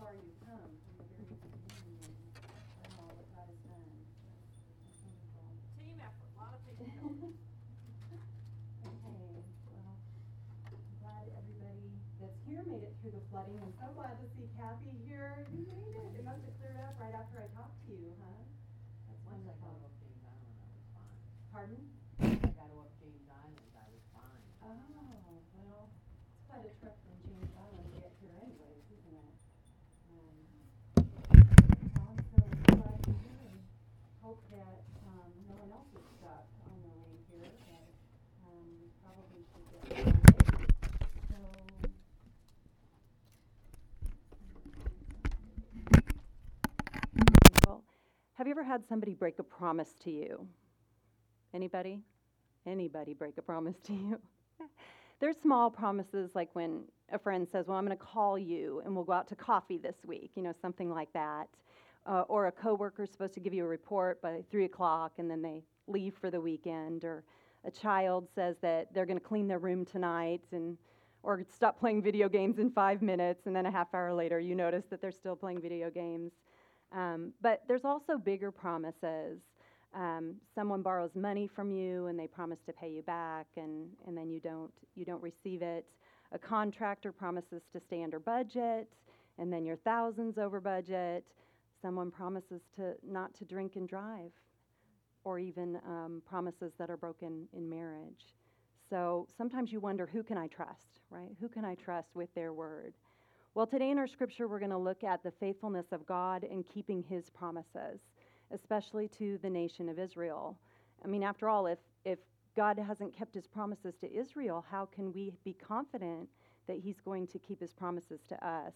far you've come from the very beginning and learn all that God has done. That's, that's wonderful. Team effort, a lot of people. Okay, well, I'm glad everybody that's here made it through the flooding. I'm so glad to see Kathy here. You made it. It must have cleared up right after I talked to you, huh? That's Once I got wonderful. off James Island, I was fine. Pardon? I got off James Island, I was fine. Oh, well, it's quite a trek from James Island to get here anyways, isn't it? Um, well, I'm so glad to hear and hope that, um, no one else is stuck on the way here, that, um, we probably should get started. So. Well, have you ever had somebody break a promise to you? Anybody? Anybody break a promise to you? There's small promises like when a friend says, Well, I'm going to call you and we'll go out to coffee this week, you know, something like that. Uh, or a coworker is supposed to give you a report by three o'clock and then they leave for the weekend. Or a child says that they're going to clean their room tonight and or stop playing video games in five minutes and then a half hour later you notice that they're still playing video games. Um, but there's also bigger promises. Um, someone borrows money from you and they promise to pay you back and, and then you don't you don't receive it. A contractor promises to stay under budget and then you're thousands over budget. Someone promises to not to drink and drive or even um, promises that are broken in marriage. So sometimes you wonder who can i trust right? Who can i trust with their word well today in our scripture we're going to look at the faithfulness of god in keeping his promises especially to the nation of Israel. I mean, after all, if, if God hasn't kept his promises to Israel, how can we be confident that he's going to keep his promises to us?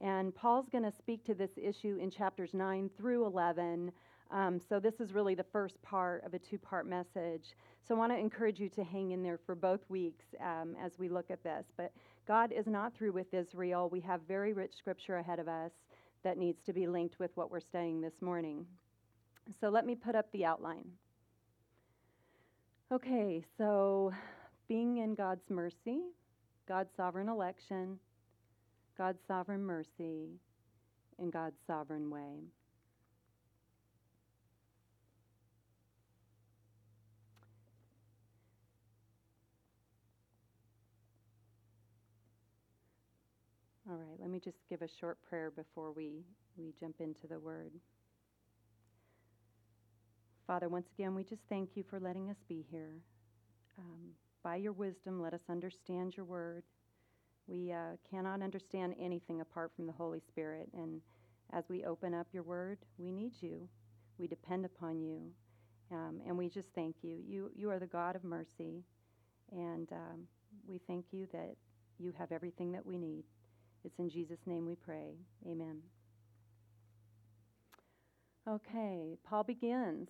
And Paul's going to speak to this issue in chapters 9 through 11. Um, so, this is really the first part of a two part message. So, I want to encourage you to hang in there for both weeks um, as we look at this. But God is not through with Israel. We have very rich scripture ahead of us that needs to be linked with what we're studying this morning. So let me put up the outline. Okay, so being in God's mercy, God's sovereign election, God's sovereign mercy, and God's sovereign way. All right, let me just give a short prayer before we, we jump into the word. Father, once again, we just thank you for letting us be here. Um, by your wisdom, let us understand your word. We uh, cannot understand anything apart from the Holy Spirit. And as we open up your word, we need you. We depend upon you. Um, and we just thank you. You, you are the God of mercy. And um, we thank you that you have everything that we need. It's in Jesus' name we pray. Amen. Okay, Paul begins.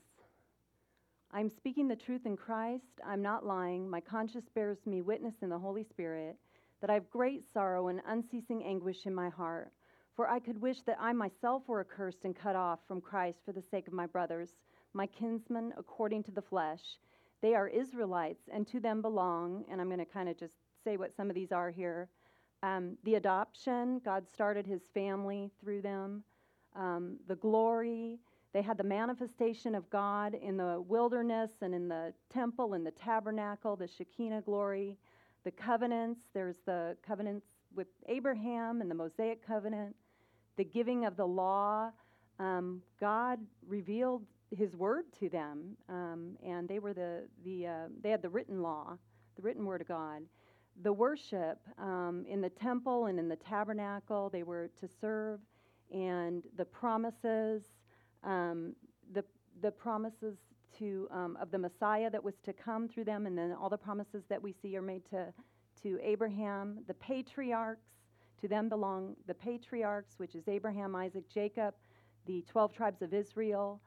I'm speaking the truth in Christ. I'm not lying. My conscience bears me witness in the Holy Spirit that I have great sorrow and unceasing anguish in my heart. For I could wish that I myself were accursed and cut off from Christ for the sake of my brothers, my kinsmen according to the flesh. They are Israelites, and to them belong, and I'm going to kind of just say what some of these are here. Um, the adoption, God started his family through them. Um, the glory, they had the manifestation of God in the wilderness and in the temple and the tabernacle, the Shekinah glory, the covenants. There's the covenants with Abraham and the Mosaic covenant, the giving of the law. Um, God revealed His word to them, um, and they were the the uh, they had the written law, the written word of God. The worship um, in the temple and in the tabernacle, they were to serve, and the promises um, the, the promises to, um, of the Messiah that was to come through them, and then all the promises that we see are made to, to Abraham, the patriarchs. To them belong the patriarchs, which is Abraham, Isaac, Jacob, the 12 tribes of Israel.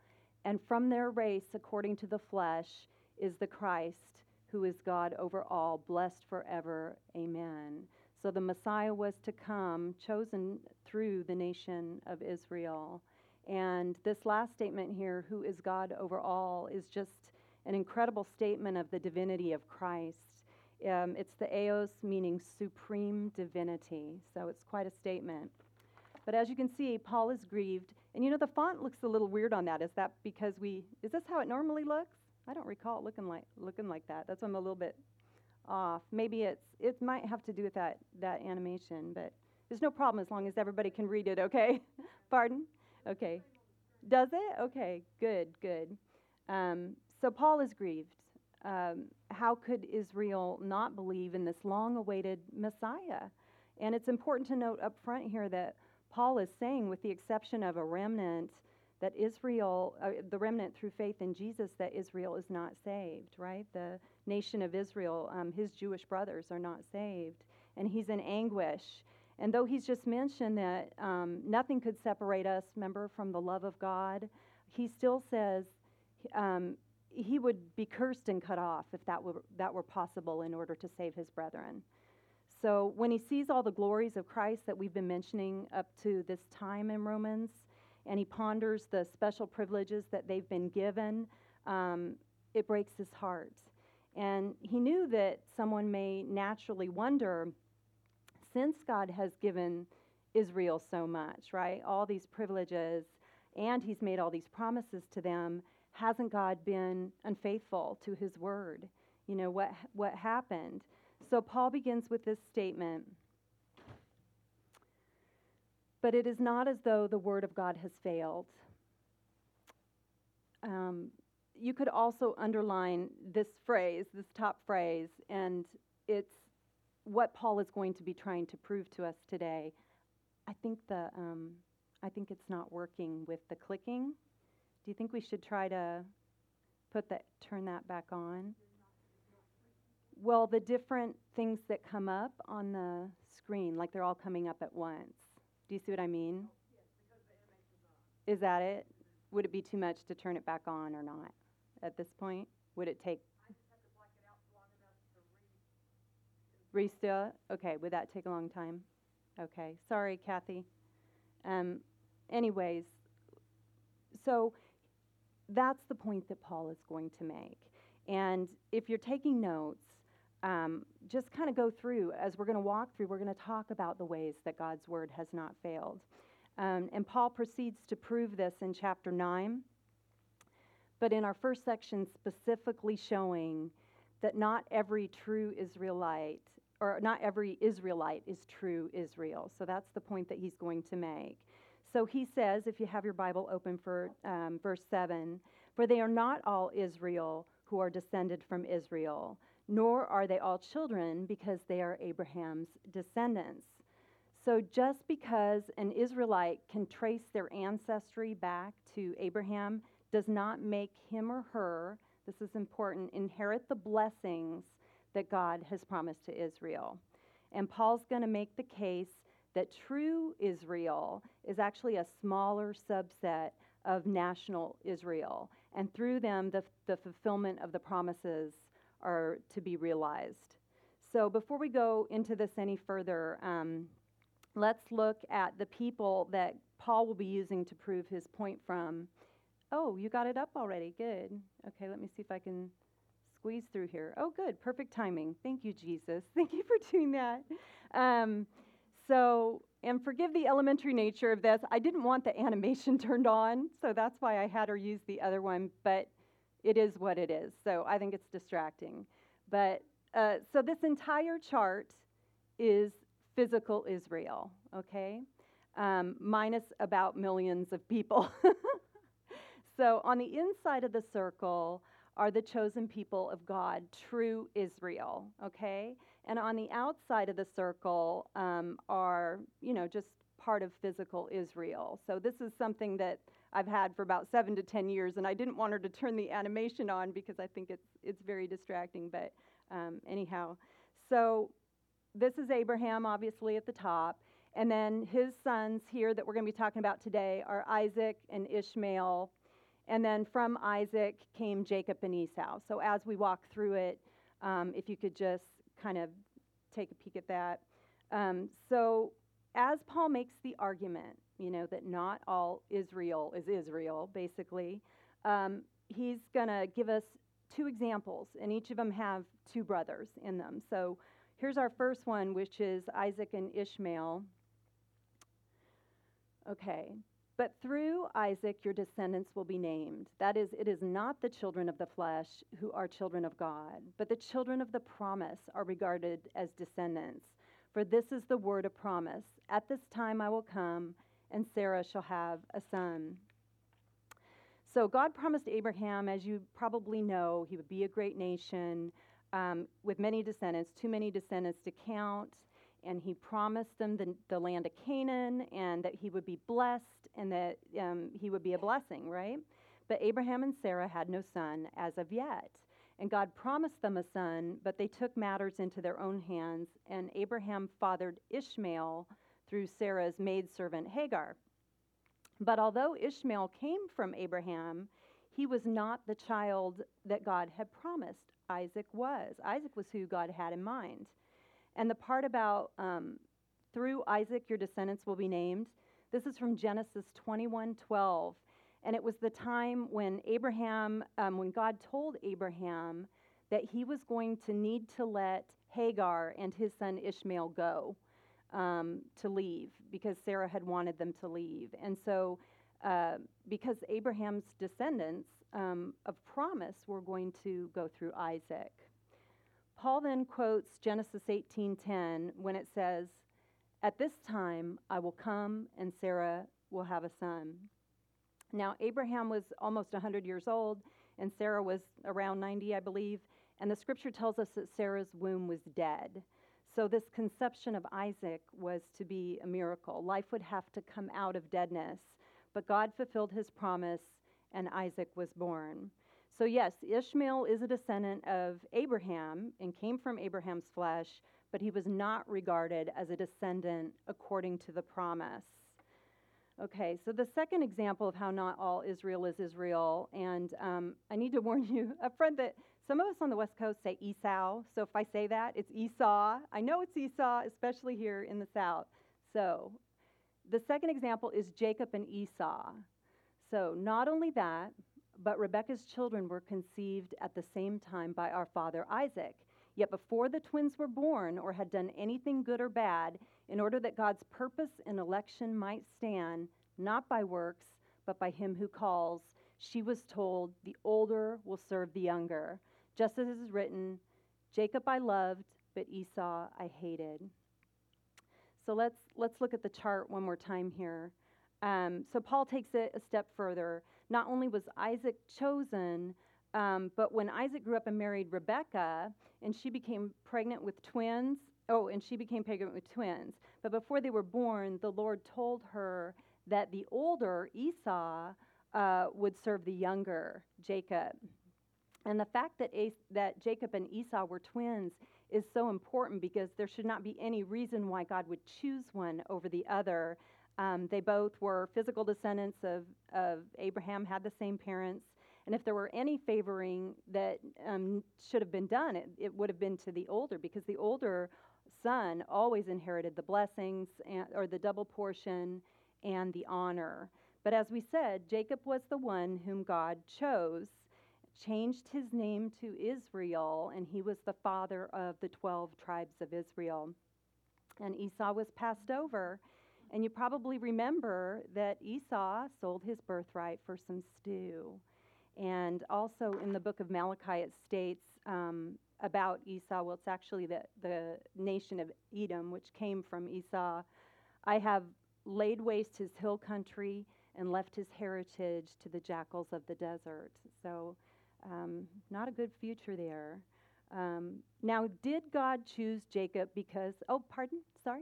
And from their race, according to the flesh, is the Christ, who is God over all, blessed forever. Amen. So the Messiah was to come, chosen through the nation of Israel. And this last statement here, who is God over all, is just an incredible statement of the divinity of Christ. Um, it's Theos, meaning supreme divinity. So it's quite a statement. But as you can see, Paul is grieved. And you know, the font looks a little weird on that. Is that because we, is this how it normally looks? I don't recall it looking like, looking like that. That's why I'm a little bit off. Maybe it's, it might have to do with that, that animation, but there's no problem as long as everybody can read it, okay? Pardon? Okay. Does it? Okay, good, good. Um, so Paul is grieved. Um, how could Israel not believe in this long awaited Messiah? And it's important to note up front here that Paul is saying, with the exception of a remnant, that Israel, uh, the remnant through faith in Jesus, that Israel is not saved, right? The nation of Israel, um, his Jewish brothers, are not saved. And he's in anguish. And though he's just mentioned that um, nothing could separate us, remember, from the love of God, he still says um, he would be cursed and cut off if that were, that were possible in order to save his brethren. So when he sees all the glories of Christ that we've been mentioning up to this time in Romans, and he ponders the special privileges that they've been given, um, it breaks his heart. And he knew that someone may naturally wonder since God has given Israel so much, right? All these privileges, and he's made all these promises to them, hasn't God been unfaithful to his word? You know, what, what happened? So Paul begins with this statement But it is not as though the word of God has failed. Um, you could also underline this phrase, this top phrase, and it's what Paul is going to be trying to prove to us today. I think the um, I think it's not working with the clicking. Do you think we should try to put that turn that back on? Well, the different things that come up on the screen, like they're all coming up at once. Do you see what I mean? Is that it? Would it be too much to turn it back on or not at this point? Would it take? Restill? Okay, would that take a long time? Okay, sorry, Kathy. Um, anyways, so that's the point that Paul is going to make. And if you're taking notes, um, just kind of go through, as we're going to walk through, we're going to talk about the ways that God's word has not failed. Um, and Paul proceeds to prove this in chapter 9, but in our first section, specifically showing that not every true Israelite, or not every Israelite is true Israel. So that's the point that he's going to make. So he says, if you have your Bible open for um, verse 7, for they are not all Israel who are descended from Israel nor are they all children because they are Abraham's descendants. So just because an Israelite can trace their ancestry back to Abraham does not make him or her, this is important, inherit the blessings that God has promised to Israel. And Paul's going to make the case that true Israel is actually a smaller subset of national Israel, and through them, the, the fulfillment of the promises are to be realized. So before we go into this any further, um, let's look at the people that Paul will be using to prove his point from. Oh, you got it up already. Good. Okay, let me see if I can squeeze through here. Oh, good. Perfect timing. Thank you, Jesus. Thank you for doing that. Um, so, and forgive the elementary nature of this. I didn't want the animation turned on, so that's why I had her use the other one. But it is what it is. So I think it's distracting. But uh, so this entire chart is physical Israel, okay? Um, minus about millions of people. so on the inside of the circle are the chosen people of God, true Israel, okay? And on the outside of the circle um, are, you know, just part of physical Israel. So this is something that I've had for about seven to ten years, and I didn't want her to turn the animation on because I think it's it's very distracting. But um, anyhow, so this is Abraham, obviously at the top, and then his sons here that we're going to be talking about today are Isaac and Ishmael, and then from Isaac came Jacob and Esau. So as we walk through it, um, if you could just kind of take a peek at that. Um, so as Paul makes the argument you know, that not all Israel is Israel, basically. Um, he's going to give us two examples, and each of them have two brothers in them. So here's our first one, which is Isaac and Ishmael. Okay. But through Isaac your descendants will be named. That is, it is not the children of the flesh who are children of God, but the children of the promise are regarded as descendants. For this is the word of promise At this time I will come, and Sarah shall have a son. So God promised Abraham, as you probably know, he would be a great nation um, with many descendants, too many descendants to count. And he promised them the, the land of Canaan and that he would be blessed and that um, he would be a blessing, right? But Abraham and Sarah had no son as of yet. And God promised them a son, but they took matters into their own hands, and Abraham fathered Ishmael through Sarah's maidservant Hagar. But although Ishmael came from Abraham, he was not the child that God had promised. Isaac was. Isaac was who God had in mind. And the part about um, through Isaac your descendants will be named, this is from Genesis 21 12. And it was the time when Abraham, um, when God told Abraham that he was going to need to let Hagar and his son Ishmael go um, to leave because Sarah had wanted them to leave. And so, uh, because Abraham's descendants um, of promise were going to go through Isaac. Paul then quotes Genesis 18:10 when it says, "At this time I will come and Sarah will have a son." Now Abraham was almost 100 years old and Sarah was around 90, I believe, and the scripture tells us that Sarah's womb was dead. So, this conception of Isaac was to be a miracle. Life would have to come out of deadness. But God fulfilled his promise, and Isaac was born. So, yes, Ishmael is a descendant of Abraham and came from Abraham's flesh, but he was not regarded as a descendant according to the promise. Okay, so the second example of how not all Israel is Israel, and um, I need to warn you up front that some of us on the West Coast say Esau, so if I say that, it's Esau. I know it's Esau, especially here in the South. So the second example is Jacob and Esau. So not only that, but Rebekah's children were conceived at the same time by our father Isaac. Yet before the twins were born or had done anything good or bad, in order that God's purpose and election might stand, not by works, but by him who calls, she was told, The older will serve the younger just as it is written, Jacob I loved, but Esau I hated. So let's, let's look at the chart one more time here. Um, so Paul takes it a step further. Not only was Isaac chosen, um, but when Isaac grew up and married Rebekah, and she became pregnant with twins, oh, and she became pregnant with twins. But before they were born, the Lord told her that the older Esau uh, would serve the younger Jacob. And the fact that, that Jacob and Esau were twins is so important because there should not be any reason why God would choose one over the other. Um, they both were physical descendants of, of Abraham, had the same parents. And if there were any favoring that um, should have been done, it, it would have been to the older because the older son always inherited the blessings and, or the double portion and the honor. But as we said, Jacob was the one whom God chose changed his name to Israel, and he was the father of the 12 tribes of Israel. And Esau was passed over. And you probably remember that Esau sold his birthright for some stew. And also in the book of Malachi, it states um, about Esau, well, it's actually the, the nation of Edom, which came from Esau. I have laid waste his hill country and left his heritage to the jackals of the desert. So um, not a good future there. Um, now, did God choose Jacob because, oh, pardon? Sorry?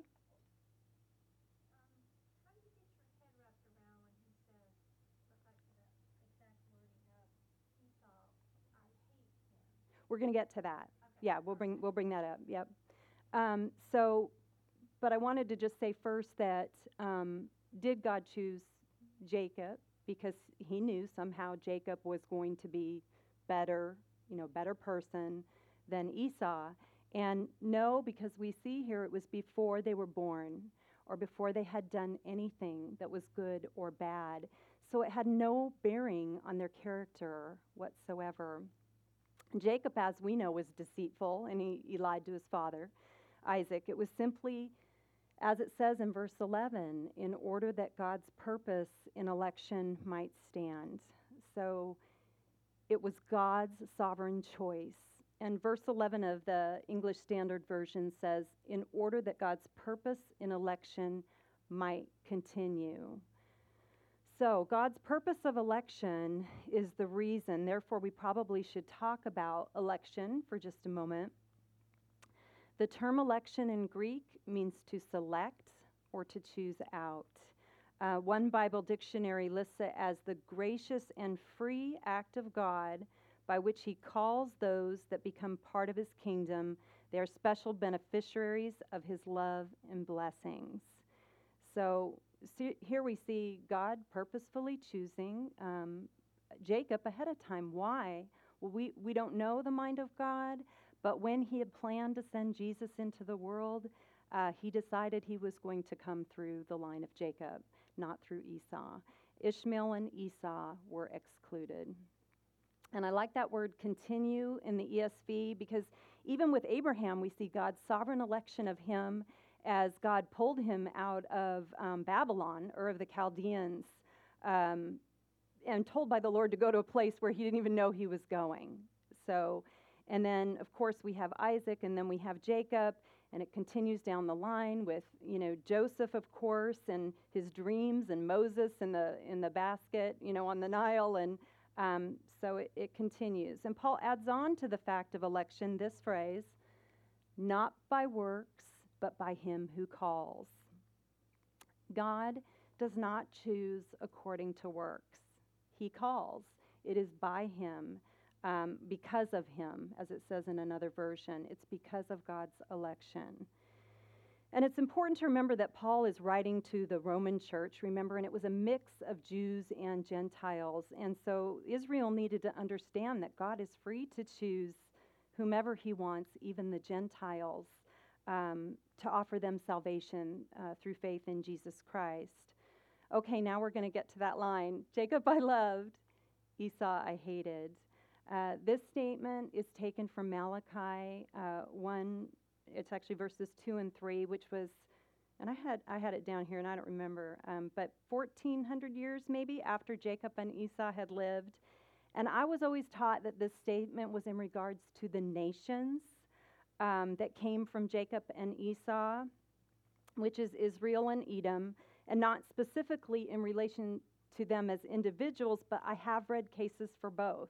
We're going to get to that. Okay. Yeah, we'll bring we'll bring that up. Yep. Um, so, but I wanted to just say first that um, did God choose Jacob because He knew somehow Jacob was going to be better, you know, better person than Esau. And no, because we see here it was before they were born or before they had done anything that was good or bad. So it had no bearing on their character whatsoever. Jacob, as we know, was deceitful and he, he lied to his father, Isaac. It was simply As it says in verse 11, in order that God's purpose in election might stand. So it was God's sovereign choice. And verse 11 of the English Standard Version says, in order that God's purpose in election might continue. So, God's purpose of election is the reason. Therefore, we probably should talk about election for just a moment. The term election in Greek means to select or to choose out. Uh, one Bible dictionary lists it as the gracious and free act of God by which he calls those that become part of his kingdom. They are special beneficiaries of his love and blessings. So here we see God purposefully choosing um, Jacob ahead of time. Why? Well, we, we don't know the mind of God, but when he had planned to send Jesus into the world, uh, he decided he was going to come through the line of Jacob, not through Esau. Ishmael and Esau were excluded. And I like that word continue in the ESV because even with Abraham, we see God's sovereign election of him as God pulled him out of um, Babylon, or of the Chaldeans, um, and told by the Lord to go to a place where he didn't even know he was going. So, and then of course we have Isaac, and then we have Jacob, and it continues down the line with you know Joseph, of course, and his dreams, and Moses in the in the basket, you know, on the Nile, and um, so it, it continues. And Paul adds on to the fact of election this phrase: "Not by works." but by him who calls. God does not choose according to works, he calls. It is by him, um, because of him, as it says in another version. It's because of God's election. And it's important to remember that Paul is writing to the Roman church, remember, and it was a mix of Jews and Gentiles. And so Israel needed to understand that God is free to choose whomever he wants, even the Gentiles um, to offer them salvation uh, through faith in Jesus Christ. Okay, now we're going to get to that line Jacob I loved, Esau I hated. Uh, this statement is taken from Malachi uh, 1, it's actually verses 2 and 3, which was, and I had, I had it down here and I don't remember, um, but 1400 years maybe after Jacob and Esau had lived. And I was always taught that this statement was in regards to the nations um, that came from Jacob and Esau, which is Israel and Edom, and not specifically in relation to them as individuals, but I have read cases for both.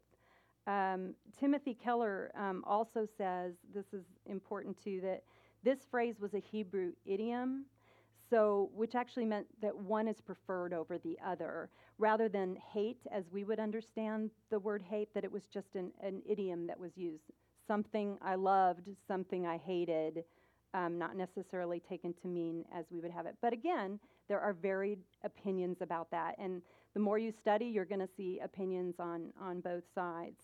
Um, Timothy Keller um, also says this is important too that this phrase was a Hebrew idiom, so which actually meant that one is preferred over the other, rather than hate as we would understand the word hate. That it was just an, an idiom that was used something I loved, something I hated, um, not necessarily taken to mean as we would have it. But again, there are varied opinions about that. And the more you study, you're going to see opinions on, on both sides.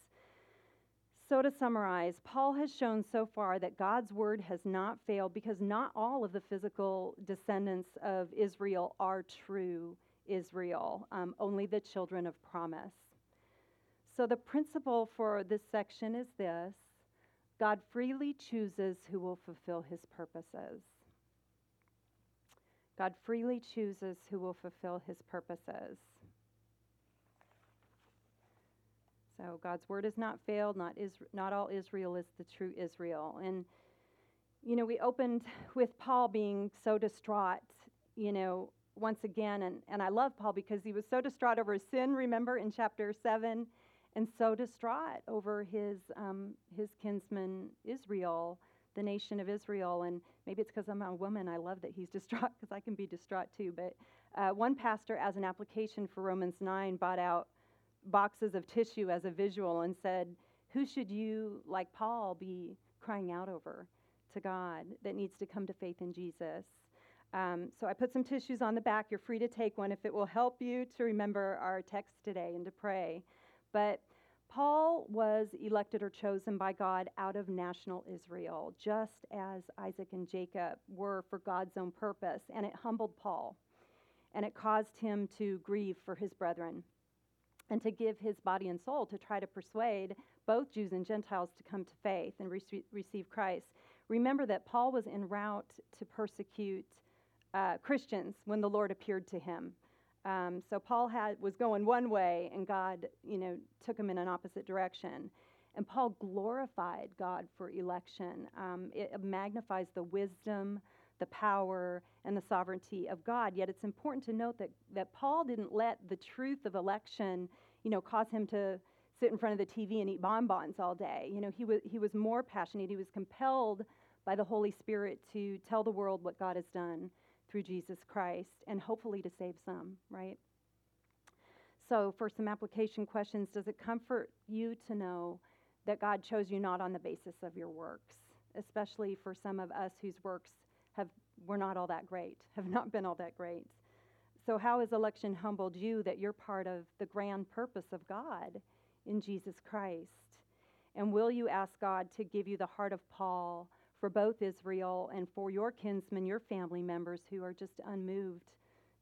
So, to summarize, Paul has shown so far that God's word has not failed because not all of the physical descendants of Israel are true Israel, um, only the children of promise. So, the principle for this section is this God freely chooses who will fulfill his purposes. God freely chooses who will fulfill his purposes. So God's word has not failed. Not, Isra- not all Israel is the true Israel. And, you know, we opened with Paul being so distraught, you know, once again. And, and I love Paul because he was so distraught over his sin, remember, in chapter 7 and so distraught over his, um, his kinsman Israel, the nation of Israel. And maybe it's because I'm a woman, I love that he's distraught because I can be distraught too. But uh, one pastor, as an application for Romans 9, bought out boxes of tissue as a visual and said, Who should you, like Paul, be crying out over to God that needs to come to faith in Jesus? Um, so I put some tissues on the back. You're free to take one if it will help you to remember our text today and to pray. But Paul was elected or chosen by God out of national Israel, just as Isaac and Jacob were for God's own purpose. And it humbled Paul, and it caused him to grieve for his brethren and to give his body and soul to try to persuade both Jews and Gentiles to come to faith and receive Christ. Remember that Paul was en route to persecute uh, Christians when the Lord appeared to him. Um, so Paul had, was going one way, and God, you know, took him in an opposite direction. And Paul glorified God for election. Um, it magnifies the wisdom, the power, and the sovereignty of God. Yet it's important to note that, that Paul didn't let the truth of election, you know, cause him to sit in front of the TV and eat bonbons all day. You know, he was, he was more passionate. He was compelled by the Holy Spirit to tell the world what God has done through Jesus Christ and hopefully to save some, right? So, for some application questions, does it comfort you to know that God chose you not on the basis of your works, especially for some of us whose works were not all that great, have not been all that great? So, how has election humbled you that you're part of the grand purpose of God in Jesus Christ? And will you ask God to give you the heart of Paul for both Israel and for your kinsmen, your family members who are just unmoved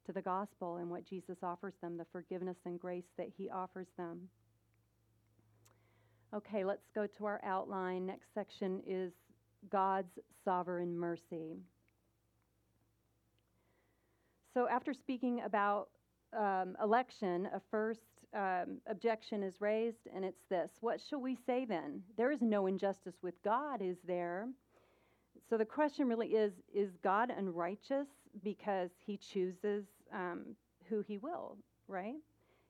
to the gospel and what Jesus offers them, the forgiveness and grace that he offers them. Okay, let's go to our outline. Next section is God's sovereign mercy. So, after speaking about um, election, a first um, objection is raised, and it's this What shall we say then? There is no injustice with God, is there? So the question really is Is God unrighteous because he chooses um, who he will, right?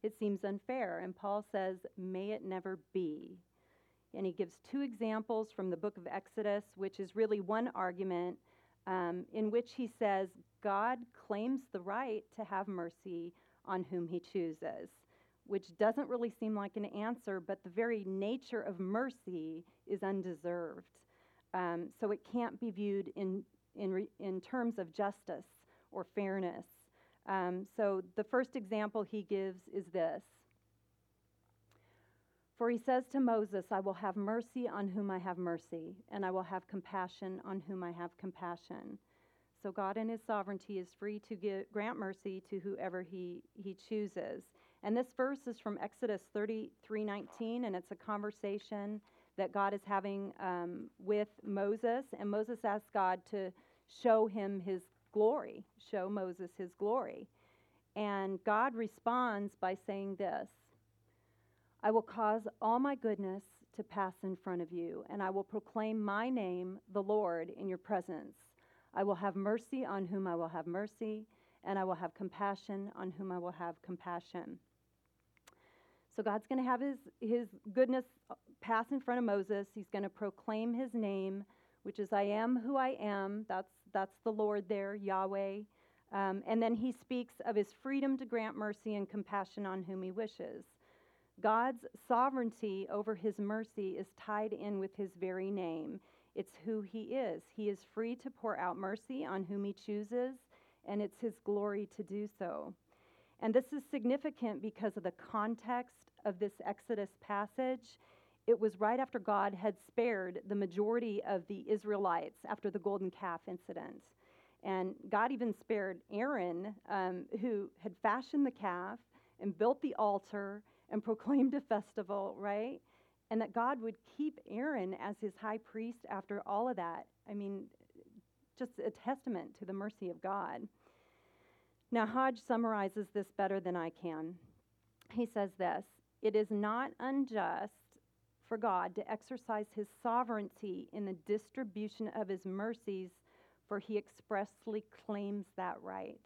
It seems unfair. And Paul says, May it never be. And he gives two examples from the book of Exodus, which is really one argument um, in which he says God claims the right to have mercy on whom he chooses, which doesn't really seem like an answer, but the very nature of mercy is undeserved. Um, so it can't be viewed in, in, re, in terms of justice or fairness. Um, so the first example he gives is this For he says to Moses, I will have mercy on whom I have mercy, and I will have compassion on whom I have compassion. So God in his sovereignty is free to give, grant mercy to whoever he, he chooses. And this verse is from Exodus 33:19 and it's a conversation that God is having um, with Moses, and Moses asks God to show him his glory, show Moses his glory. And God responds by saying this I will cause all my goodness to pass in front of you, and I will proclaim my name, the Lord, in your presence. I will have mercy on whom I will have mercy, and I will have compassion on whom I will have compassion. So God's going to have his, his goodness pass in front of Moses. He's going to proclaim his name, which is I am who I am. That's, that's the Lord there, Yahweh. Um, and then he speaks of his freedom to grant mercy and compassion on whom he wishes. God's sovereignty over his mercy is tied in with his very name. It's who he is. He is free to pour out mercy on whom he chooses, and it's his glory to do so. And this is significant because of the context of this Exodus passage, it was right after God had spared the majority of the Israelites after the golden calf incident. And God even spared Aaron, um, who had fashioned the calf and built the altar and proclaimed a festival, right? And that God would keep Aaron as his high priest after all of that. I mean, just a testament to the mercy of God. Now, Hodge summarizes this better than I can. He says this it is not unjust for God to exercise his sovereignty in the distribution of his mercies, for he expressly claims that right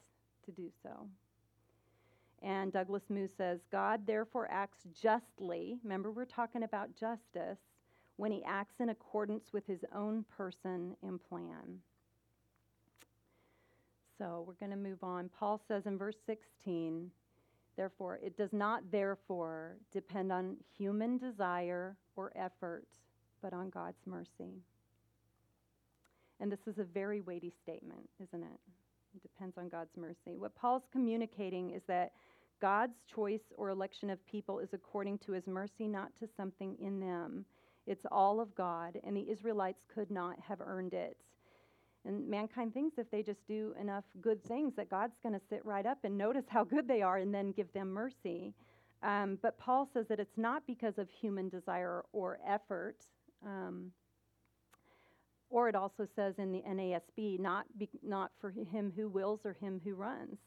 to do so. And Douglas Moo says, God therefore acts justly. Remember, we're talking about justice when he acts in accordance with his own person and plan. So we're going to move on. Paul says in verse 16, Therefore, it does not, therefore, depend on human desire or effort, but on God's mercy. And this is a very weighty statement, isn't it? It depends on God's mercy. What Paul's communicating is that God's choice or election of people is according to his mercy, not to something in them. It's all of God, and the Israelites could not have earned it. And mankind thinks if they just do enough good things that God's going to sit right up and notice how good they are and then give them mercy. Um, but Paul says that it's not because of human desire or effort. Um, Or it also says in the NASB, not, be, not for him who wills or him who runs.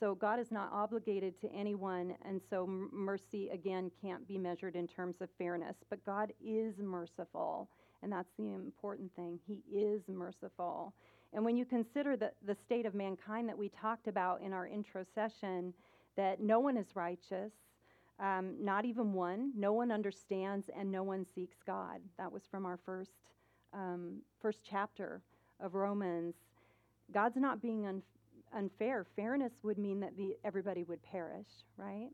So God is not obligated to anyone, and so mercy, again, can't be measured in terms of fairness. But God is merciful, and that's the important thing. He is merciful. And when you consider the, the state of mankind that we talked about in our intro session, that no one is righteous, um, not even one, no one understands, and no one seeks God. That was from our first, um, first chapter of Romans. God's not being unfair. Fairness would mean that the, everybody would perish, right?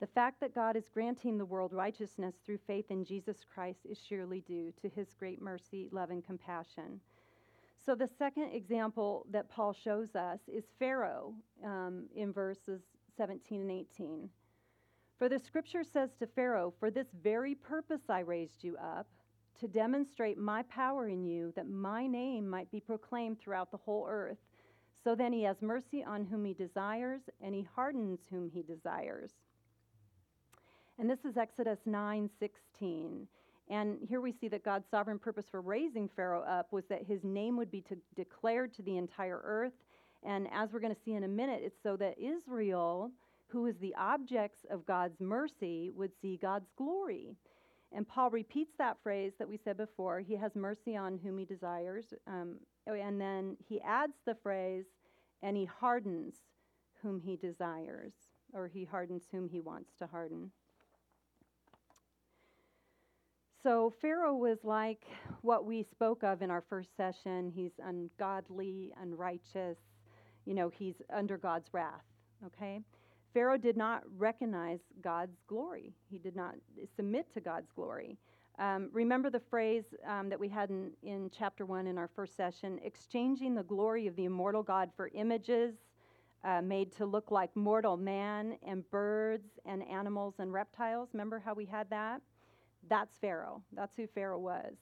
The fact that God is granting the world righteousness through faith in Jesus Christ is surely due to his great mercy, love, and compassion. So, the second example that Paul shows us is Pharaoh um, in verses 17 and 18. For the scripture says to Pharaoh, For this very purpose I raised you up, to demonstrate my power in you, that my name might be proclaimed throughout the whole earth. So then he has mercy on whom he desires, and he hardens whom he desires. And this is Exodus 9 16. And here we see that God's sovereign purpose for raising Pharaoh up was that his name would be to, declared to the entire earth. And as we're going to see in a minute, it's so that Israel, who is the objects of God's mercy, would see God's glory. And Paul repeats that phrase that we said before He has mercy on whom he desires. Um, and then he adds the phrase, and he hardens whom he desires, or he hardens whom he wants to harden. So Pharaoh was like what we spoke of in our first session. He's ungodly, unrighteous. You know, he's under God's wrath, okay? Pharaoh did not recognize God's glory. He did not submit to God's glory. Um, remember the phrase um, that we had in, in chapter one in our first session exchanging the glory of the immortal God for images uh, made to look like mortal man and birds and animals and reptiles. Remember how we had that? That's Pharaoh. That's who Pharaoh was.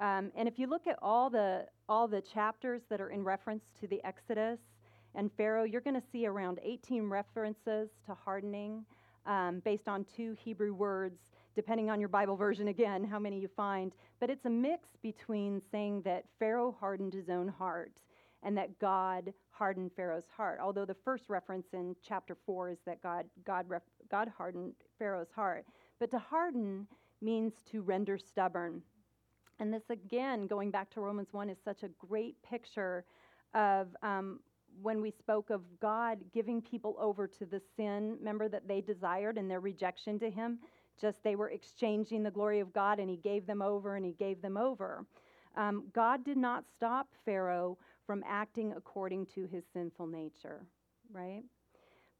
Um, and if you look at all the all the chapters that are in reference to the Exodus and Pharaoh, you're going to see around 18 references to hardening um, based on two Hebrew words, depending on your Bible version again, how many you find. But it's a mix between saying that Pharaoh hardened his own heart and that God hardened Pharaoh's heart. Although the first reference in chapter 4 is that God, God, God hardened Pharaoh's heart. But to harden means to render stubborn. And this, again, going back to Romans 1, is such a great picture of um, when we spoke of God giving people over to the sin, remember that they desired and their rejection to Him? Just they were exchanging the glory of God and He gave them over and He gave them over. Um, God did not stop Pharaoh from acting according to his sinful nature, right?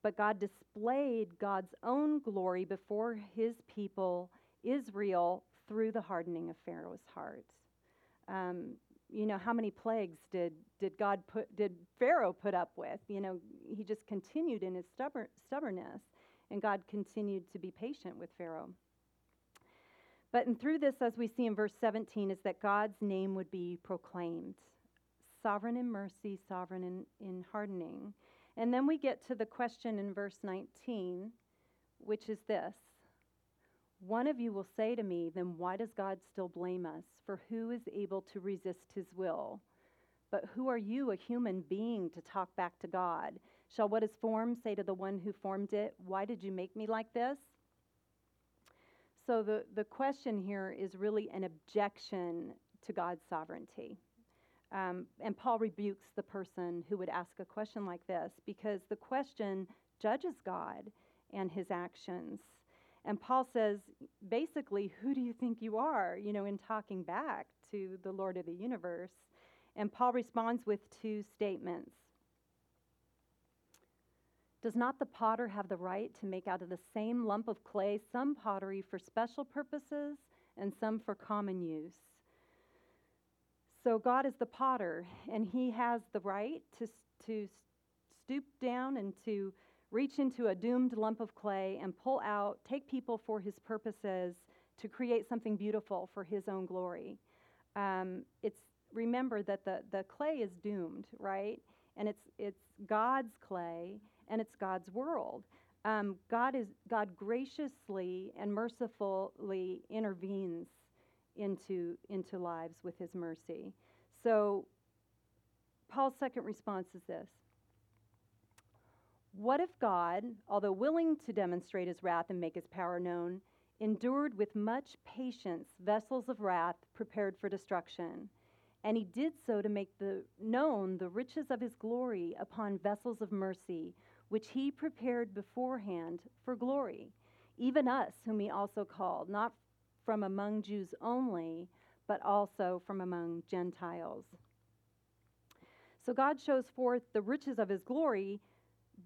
But God displayed God's own glory before his people Israel through the hardening of Pharaoh's heart. Um, you know, how many plagues did, did God put, did Pharaoh put up with? You know, he just continued in his stubborn, stubbornness, and God continued to be patient with Pharaoh. But and through this, as we see in verse 17, is that God's name would be proclaimed sovereign in mercy, sovereign in, in hardening. And then we get to the question in verse 19, which is this one of you will say to me, Then why does God still blame us? For who is able to resist his will? But who are you, a human being, to talk back to God? Shall what is formed say to the one who formed it, Why did you make me like this? So the, the question here is really an objection to God's sovereignty. Um, and Paul rebukes the person who would ask a question like this because the question judges God and his actions. And Paul says, basically, who do you think you are, you know, in talking back to the Lord of the universe? And Paul responds with two statements. Does not the potter have the right to make out of the same lump of clay some pottery for special purposes and some for common use? So God is the potter, and he has the right to, to stoop down and to reach into a doomed lump of clay and pull out, take people for his purposes to create something beautiful for his own glory. Um, it's remember that the, the clay is doomed, right? And it's it's God's clay and it's God's world. Um, God is God graciously and mercifully intervenes into, into lives with his mercy. So, Paul's second response is this What if God, although willing to demonstrate his wrath and make his power known, endured with much patience vessels of wrath prepared for destruction? And he did so to make the, known the riches of his glory upon vessels of mercy, which he prepared beforehand for glory, even us, whom he also called, not from among Jews only, but also from among Gentiles. So God shows forth the riches of his glory,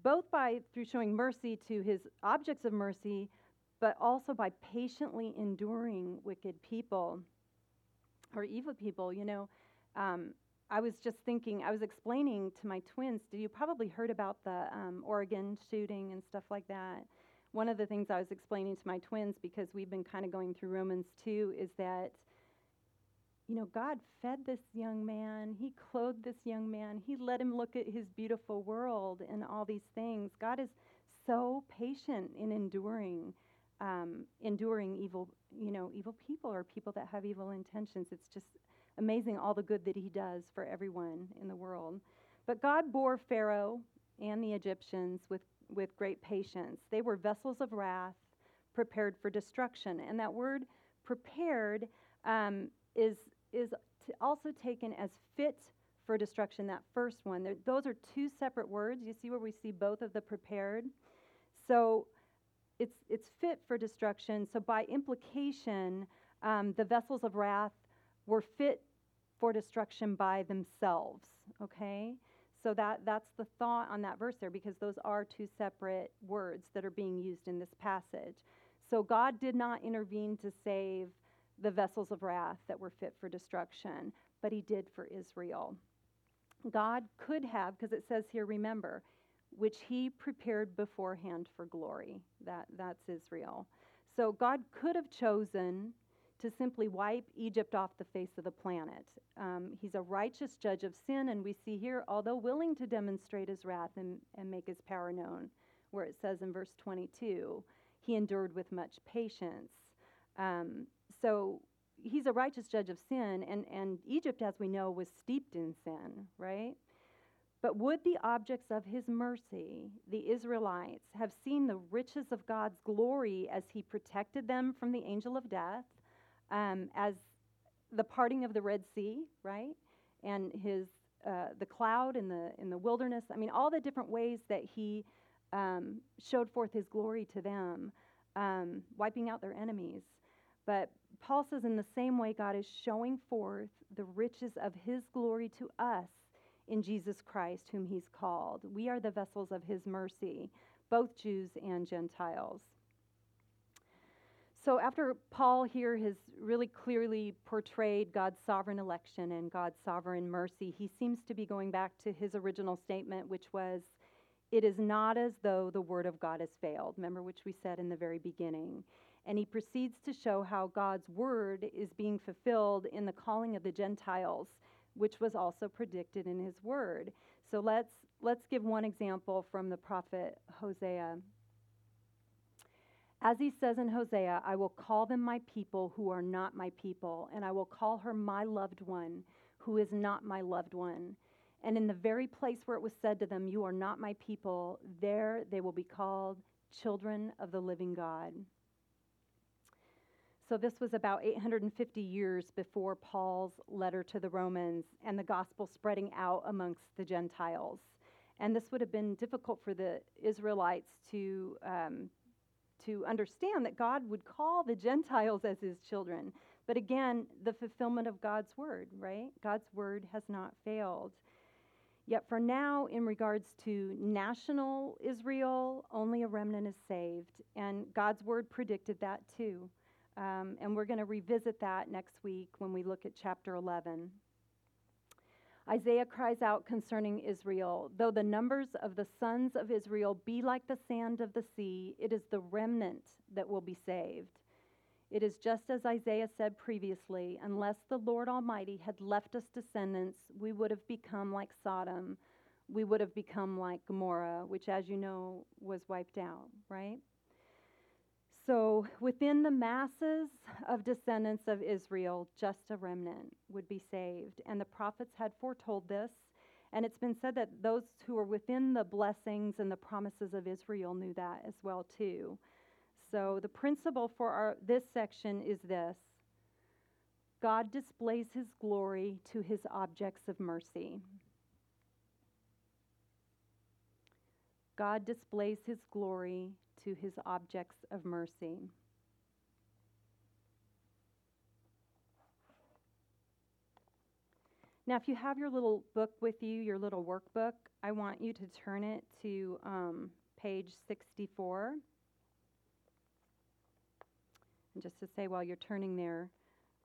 both by through showing mercy to his objects of mercy, but also by patiently enduring wicked people or evil people. You know, um, I was just thinking, I was explaining to my twins, did you probably heard about the um, Oregon shooting and stuff like that? One of the things I was explaining to my twins, because we've been kind of going through Romans 2, is that, you know, God fed this young man, He clothed this young man, He let him look at his beautiful world and all these things. God is so patient in enduring. Um, enduring evil, you know, evil people or people that have evil intentions. It's just amazing all the good that he does for everyone in the world. But God bore Pharaoh and the Egyptians with, with great patience. They were vessels of wrath prepared for destruction. And that word prepared um, is, is also taken as fit for destruction, that first one. There, those are two separate words. You see where we see both of the prepared? So it's, it's fit for destruction. So by implication, um, the vessels of wrath were fit for destruction by themselves. Okay? So that, that's the thought on that verse there because those are two separate words that are being used in this passage. So God did not intervene to save the vessels of wrath that were fit for destruction, but he did for Israel. God could have, because it says here, remember, which he prepared beforehand for glory. That, that's Israel. So God could have chosen to simply wipe Egypt off the face of the planet. Um, he's a righteous judge of sin, and we see here, although willing to demonstrate his wrath and, and make his power known, where it says in verse 22, he endured with much patience. Um, so he's a righteous judge of sin, and, and Egypt, as we know, was steeped in sin, right? But would the objects of his mercy, the Israelites, have seen the riches of God's glory as he protected them from the angel of death? um, as the parting of the Red Sea, right? And his uh, the cloud in the in the wilderness. I mean, all the different ways that he um, showed forth his glory to them, um, wiping out their enemies. But Paul says, in the same way, God is showing forth the riches of his glory to us in Jesus Christ, whom he's called. We are the vessels of his mercy, both Jews and Gentiles. So, after Paul here has really clearly portrayed God's sovereign election and God's sovereign mercy, he seems to be going back to his original statement, which was, It is not as though the word of God has failed. Remember, which we said in the very beginning. And he proceeds to show how God's word is being fulfilled in the calling of the Gentiles, which was also predicted in his word. So, let's, let's give one example from the prophet Hosea. As he says in Hosea, I will call them my people who are not my people, and I will call her my loved one who is not my loved one. And in the very place where it was said to them, You are not my people, there they will be called children of the living God. So, this was about 850 years before Paul's letter to the Romans and the gospel spreading out amongst the Gentiles. And this would have been difficult for the Israelites to um, to understand that God would call the Gentiles as his children. But again, the fulfillment of God's word, right? God's word has not failed. Yet for now, in regards to national Israel, only a remnant is saved. And God's word predicted that too. Um, and we're going to revisit that next week when we look at chapter 11. Isaiah cries out concerning Israel Though the numbers of the sons of Israel be like the sand of the sea, it is the remnant that will be saved. It is just as Isaiah said previously unless the Lord Almighty had left us descendants, we would have become like Sodom. We would have become like Gomorrah, which, as you know, was wiped out, right? So, within the masses of descendants of Israel, just a remnant would be saved. And the prophets had foretold this. And it's been said that those who were within the blessings and the promises of Israel knew that as well too. So the principle for our, this section is this. God displays his glory to his objects of mercy. God displays his glory to his objects of mercy. Now, if you have your little book with you, your little workbook, I want you to turn it to um, page 64. And just to say while you're turning there,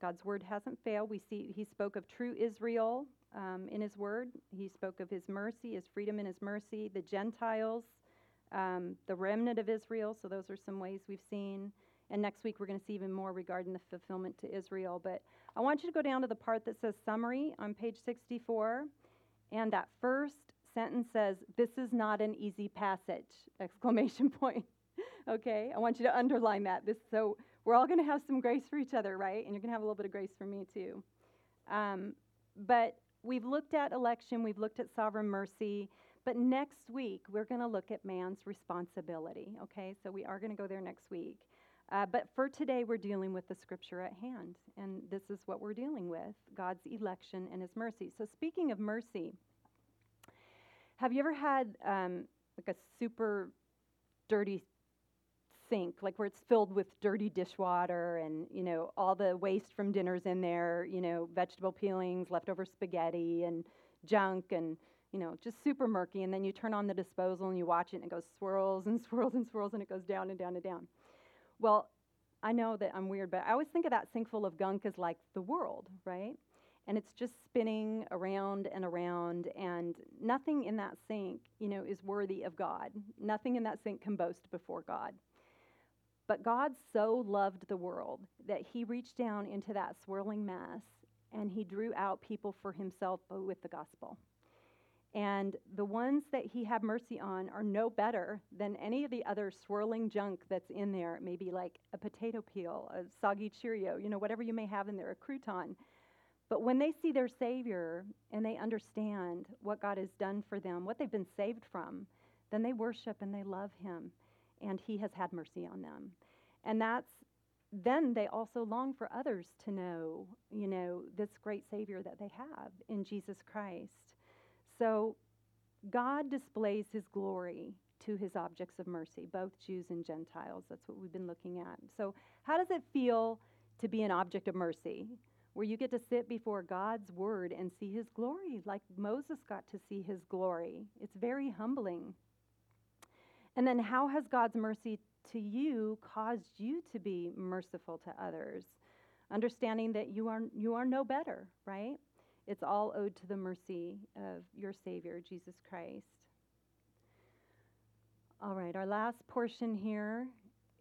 God's word hasn't failed. We see he spoke of true Israel um, in his word. He spoke of his mercy, his freedom in his mercy, the Gentiles, um, the remnant of Israel. So those are some ways we've seen. And next week we're going to see even more regarding the fulfillment to Israel. But I want you to go down to the part that says summary on page 64. And that first sentence says, This is not an easy passage! Exclamation point. okay? I want you to underline that. This so we're all going to have some grace for each other, right? And you're going to have a little bit of grace for me too. Um, but we've looked at election, we've looked at sovereign mercy. But next week, we're going to look at man's responsibility, okay? So we are going to go there next week. Uh, but for today, we're dealing with the scripture at hand. And this is what we're dealing with God's election and his mercy. So, speaking of mercy, have you ever had um, like a super dirty sink, like where it's filled with dirty dishwater and, you know, all the waste from dinner's in there, you know, vegetable peelings, leftover spaghetti, and junk, and, you know, just super murky. And then you turn on the disposal and you watch it and it goes swirls and swirls and swirls and it goes down and down and down. Well, I know that I'm weird, but I always think of that sink full of gunk as like the world, right? And it's just spinning around and around, and nothing in that sink, you know, is worthy of God. Nothing in that sink can boast before God. But God so loved the world that he reached down into that swirling mess and he drew out people for himself with the gospel. And the ones that he had mercy on are no better than any of the other swirling junk that's in there. Maybe like a potato peel, a soggy Cheerio, you know, whatever you may have in there, a crouton. But when they see their Savior and they understand what God has done for them, what they've been saved from, then they worship and they love Him. And He has had mercy on them. And that's then they also long for others to know, you know, this great Savior that they have in Jesus Christ. So God displays his glory to his objects of mercy, both Jews and Gentiles. That's what we've been looking at. So, how does it feel to be an object of mercy? Where you get to sit before God's word and see his glory, like Moses got to see his glory. It's very humbling. And then, how has God's mercy to you caused you to be merciful to others? Understanding that you are, you are no better, right? It's all owed to the mercy of your Savior, Jesus Christ. All right, our last portion here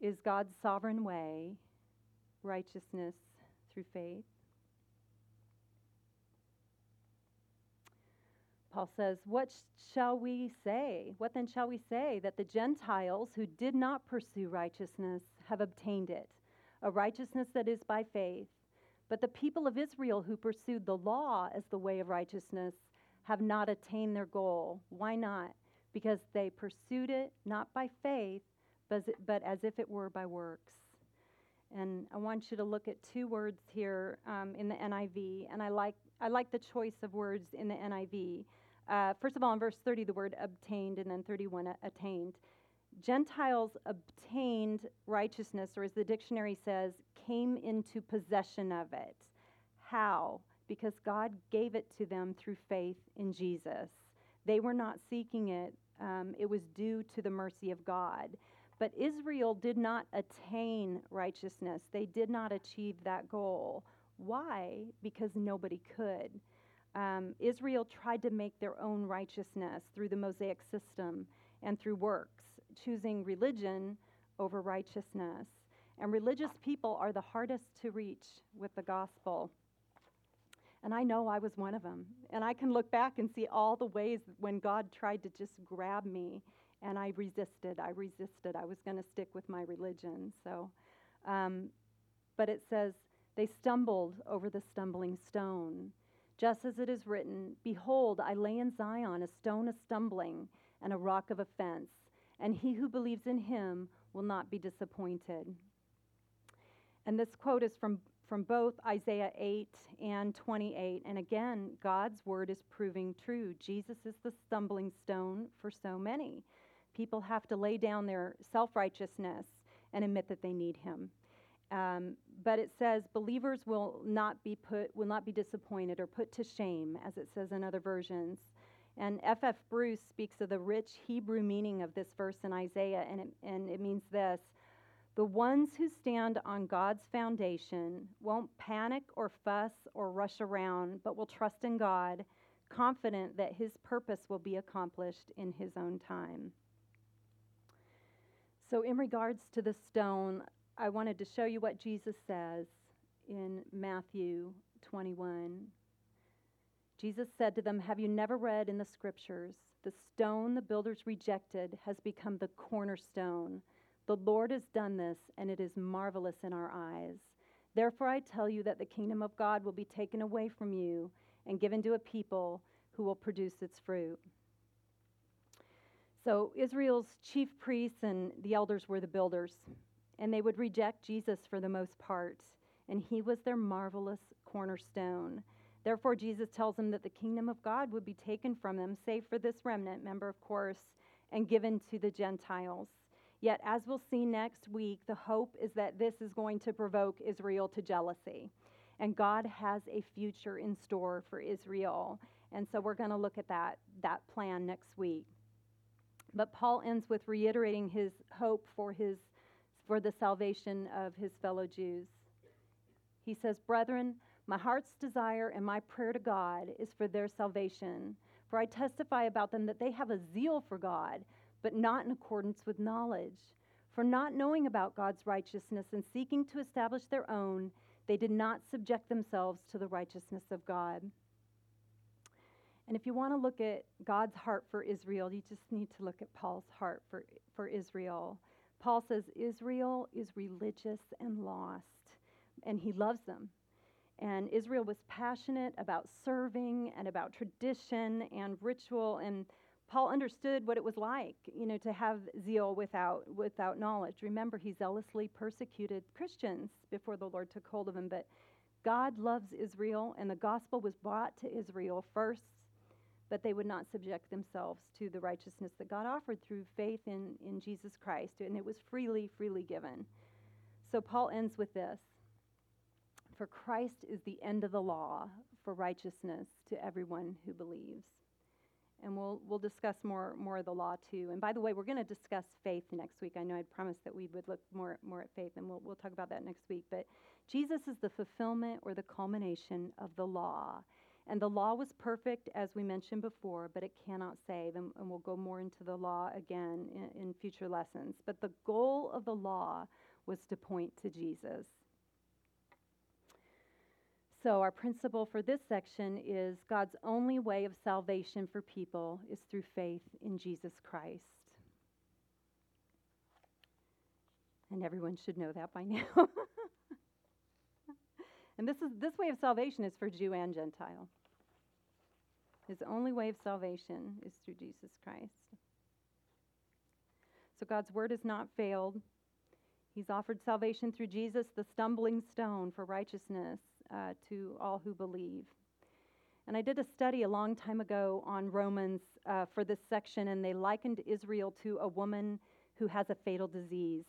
is God's sovereign way, righteousness through faith. Paul says, What shall we say? What then shall we say? That the Gentiles who did not pursue righteousness have obtained it, a righteousness that is by faith. But the people of Israel who pursued the law as the way of righteousness have not attained their goal. Why not? Because they pursued it not by faith, but, as if it were by works. And I want you to look at two words here um, in the NIV, and I like, I like the choice of words in the NIV. Uh, first of all, in verse 30, the word obtained, and then 31, attained. Gentiles obtained righteousness, or as the dictionary says, came into possession of it. How? Because God gave it to them through faith in Jesus. They were not seeking it, um, it was due to the mercy of God. But Israel did not attain righteousness, they did not achieve that goal. Why? Because nobody could. Um, Israel tried to make their own righteousness through the Mosaic system and through works, choosing religion over righteousness. And religious people are the hardest to reach with the gospel. And I know I was one of them. And I can look back and see all the ways when God tried to just grab me and I resisted. I resisted. I was going to stick with my religion. So, um, but it says, they stumbled over the stumbling stone. Just as it is written, Behold, I lay in Zion a stone of stumbling and a rock of offense, and he who believes in him will not be disappointed. And this quote is from, from both Isaiah 8 and 28. And again, God's word is proving true. Jesus is the stumbling stone for so many. People have to lay down their self righteousness and admit that they need him. Um, but it says believers will not be put will not be disappointed or put to shame, as it says in other versions. And F.F. F. Bruce speaks of the rich Hebrew meaning of this verse in Isaiah, and it, and it means this The ones who stand on God's foundation won't panic or fuss or rush around, but will trust in God, confident that His purpose will be accomplished in His own time. So, in regards to the stone, I wanted to show you what Jesus says in Matthew 21. Jesus said to them, Have you never read in the scriptures, the stone the builders rejected has become the cornerstone? The Lord has done this, and it is marvelous in our eyes. Therefore, I tell you that the kingdom of God will be taken away from you and given to a people who will produce its fruit. So, Israel's chief priests and the elders were the builders and they would reject Jesus for the most part, and he was their marvelous cornerstone. Therefore, Jesus tells them that the kingdom of God would be taken from them, save for this remnant member, of course, and given to the Gentiles. Yet, as we'll see next week, the hope is that this is going to provoke Israel to jealousy. And God has a future in store for Israel. And so we're going to look at that, that plan next week. But Paul ends with reiterating his hope for his for the salvation of his fellow Jews. He says, Brethren, my heart's desire and my prayer to God is for their salvation. For I testify about them that they have a zeal for God, but not in accordance with knowledge. For not knowing about God's righteousness and seeking to establish their own, they did not subject themselves to the righteousness of God. And if you want to look at God's heart for Israel, you just need to look at Paul's heart for, for Israel. Paul says Israel is religious and lost, and he loves them. And Israel was passionate about serving and about tradition and ritual, and Paul understood what it was like, you know, to have zeal without without knowledge. Remember, he zealously persecuted Christians before the Lord took hold of him, but God loves Israel, and the gospel was brought to Israel first but they would not subject themselves to the righteousness that God offered through faith in, in Jesus Christ. And it was freely, freely given. So Paul ends with this For Christ is the end of the law for righteousness to everyone who believes. And we'll, we'll discuss more, more of the law too. And by the way, we're going to discuss faith next week. I know I'd promised that we would look more, more at faith, and we'll, we'll talk about that next week. But Jesus is the fulfillment or the culmination of the law. And the law was perfect, as we mentioned before, but it cannot save. And, and we'll go more into the law again in, in future lessons. But the goal of the law was to point to Jesus. So, our principle for this section is God's only way of salvation for people is through faith in Jesus Christ. And everyone should know that by now. And this, is, this way of salvation is for Jew and Gentile. His only way of salvation is through Jesus Christ. So God's word has not failed. He's offered salvation through Jesus, the stumbling stone for righteousness uh, to all who believe. And I did a study a long time ago on Romans uh, for this section, and they likened Israel to a woman who has a fatal disease.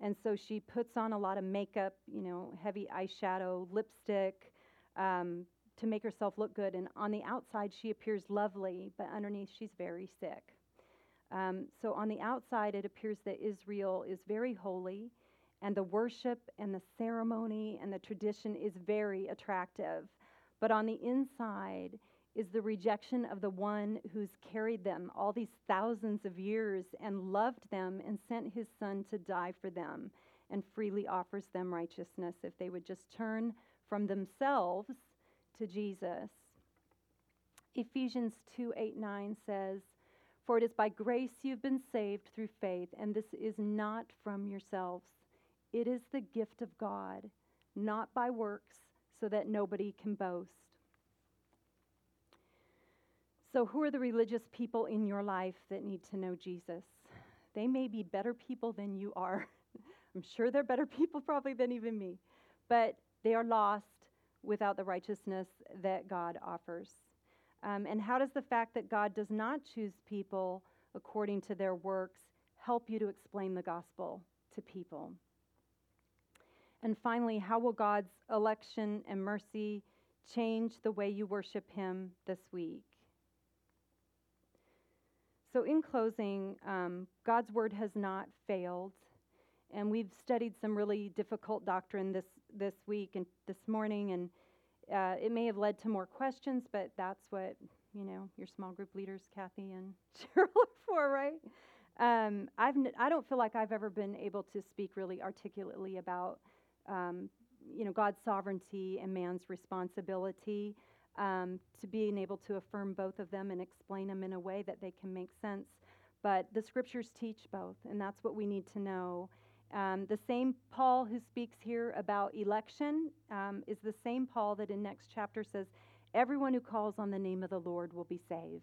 And so she puts on a lot of makeup, you know, heavy eyeshadow, lipstick, um, to make herself look good. And on the outside, she appears lovely, but underneath, she's very sick. Um, so on the outside, it appears that Israel is very holy, and the worship and the ceremony and the tradition is very attractive. But on the inside, is the rejection of the one who's carried them all these thousands of years and loved them and sent his son to die for them and freely offers them righteousness if they would just turn from themselves to Jesus. Ephesians 2 8 9 says, For it is by grace you've been saved through faith, and this is not from yourselves. It is the gift of God, not by works, so that nobody can boast. So, who are the religious people in your life that need to know Jesus? They may be better people than you are. I'm sure they're better people probably than even me, but they are lost without the righteousness that God offers. Um, and how does the fact that God does not choose people according to their works help you to explain the gospel to people? And finally, how will God's election and mercy change the way you worship Him this week? So, in closing, um, God's word has not failed. And we've studied some really difficult doctrine this, this week and this morning, and uh, it may have led to more questions, but that's what, you know, your small group leaders, Kathy and Cheryl, are for, right? Um, I've n- I don't feel like I've ever been able to speak really articulately about, um, you know, God's sovereignty and man's responsibility. Um, to being able to affirm both of them and explain them in a way that they can make sense. But the scriptures teach both, and that's what we need to know. Um, the same Paul who speaks here about election um, is the same Paul that in next chapter says, Everyone who calls on the name of the Lord will be saved.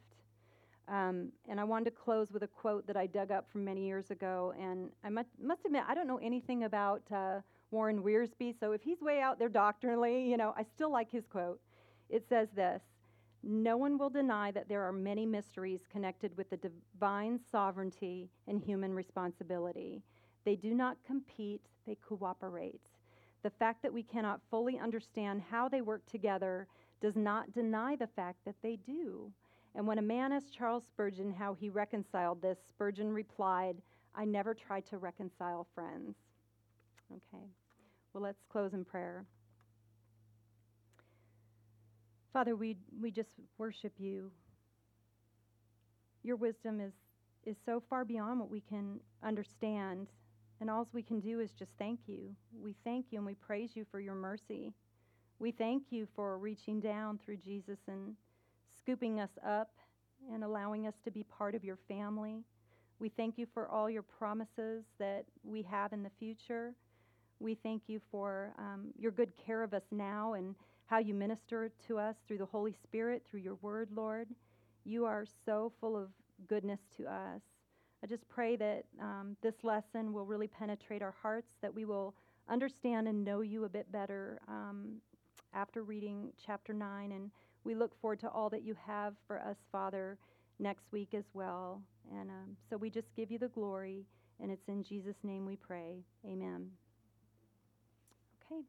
Um, and I wanted to close with a quote that I dug up from many years ago. And I must, must admit, I don't know anything about uh, Warren Wiersbe, so if he's way out there doctrinally, you know, I still like his quote. It says this No one will deny that there are many mysteries connected with the divine sovereignty and human responsibility. They do not compete, they cooperate. The fact that we cannot fully understand how they work together does not deny the fact that they do. And when a man asked Charles Spurgeon how he reconciled this, Spurgeon replied, I never tried to reconcile friends. Okay, well, let's close in prayer. Father, we, we just worship you. Your wisdom is, is so far beyond what we can understand. And all we can do is just thank you. We thank you and we praise you for your mercy. We thank you for reaching down through Jesus and scooping us up and allowing us to be part of your family. We thank you for all your promises that we have in the future. We thank you for um, your good care of us now and how you minister to us through the Holy Spirit, through your word, Lord. You are so full of goodness to us. I just pray that um, this lesson will really penetrate our hearts, that we will understand and know you a bit better um, after reading chapter 9. And we look forward to all that you have for us, Father, next week as well. And um, so we just give you the glory, and it's in Jesus' name we pray. Amen. Okay.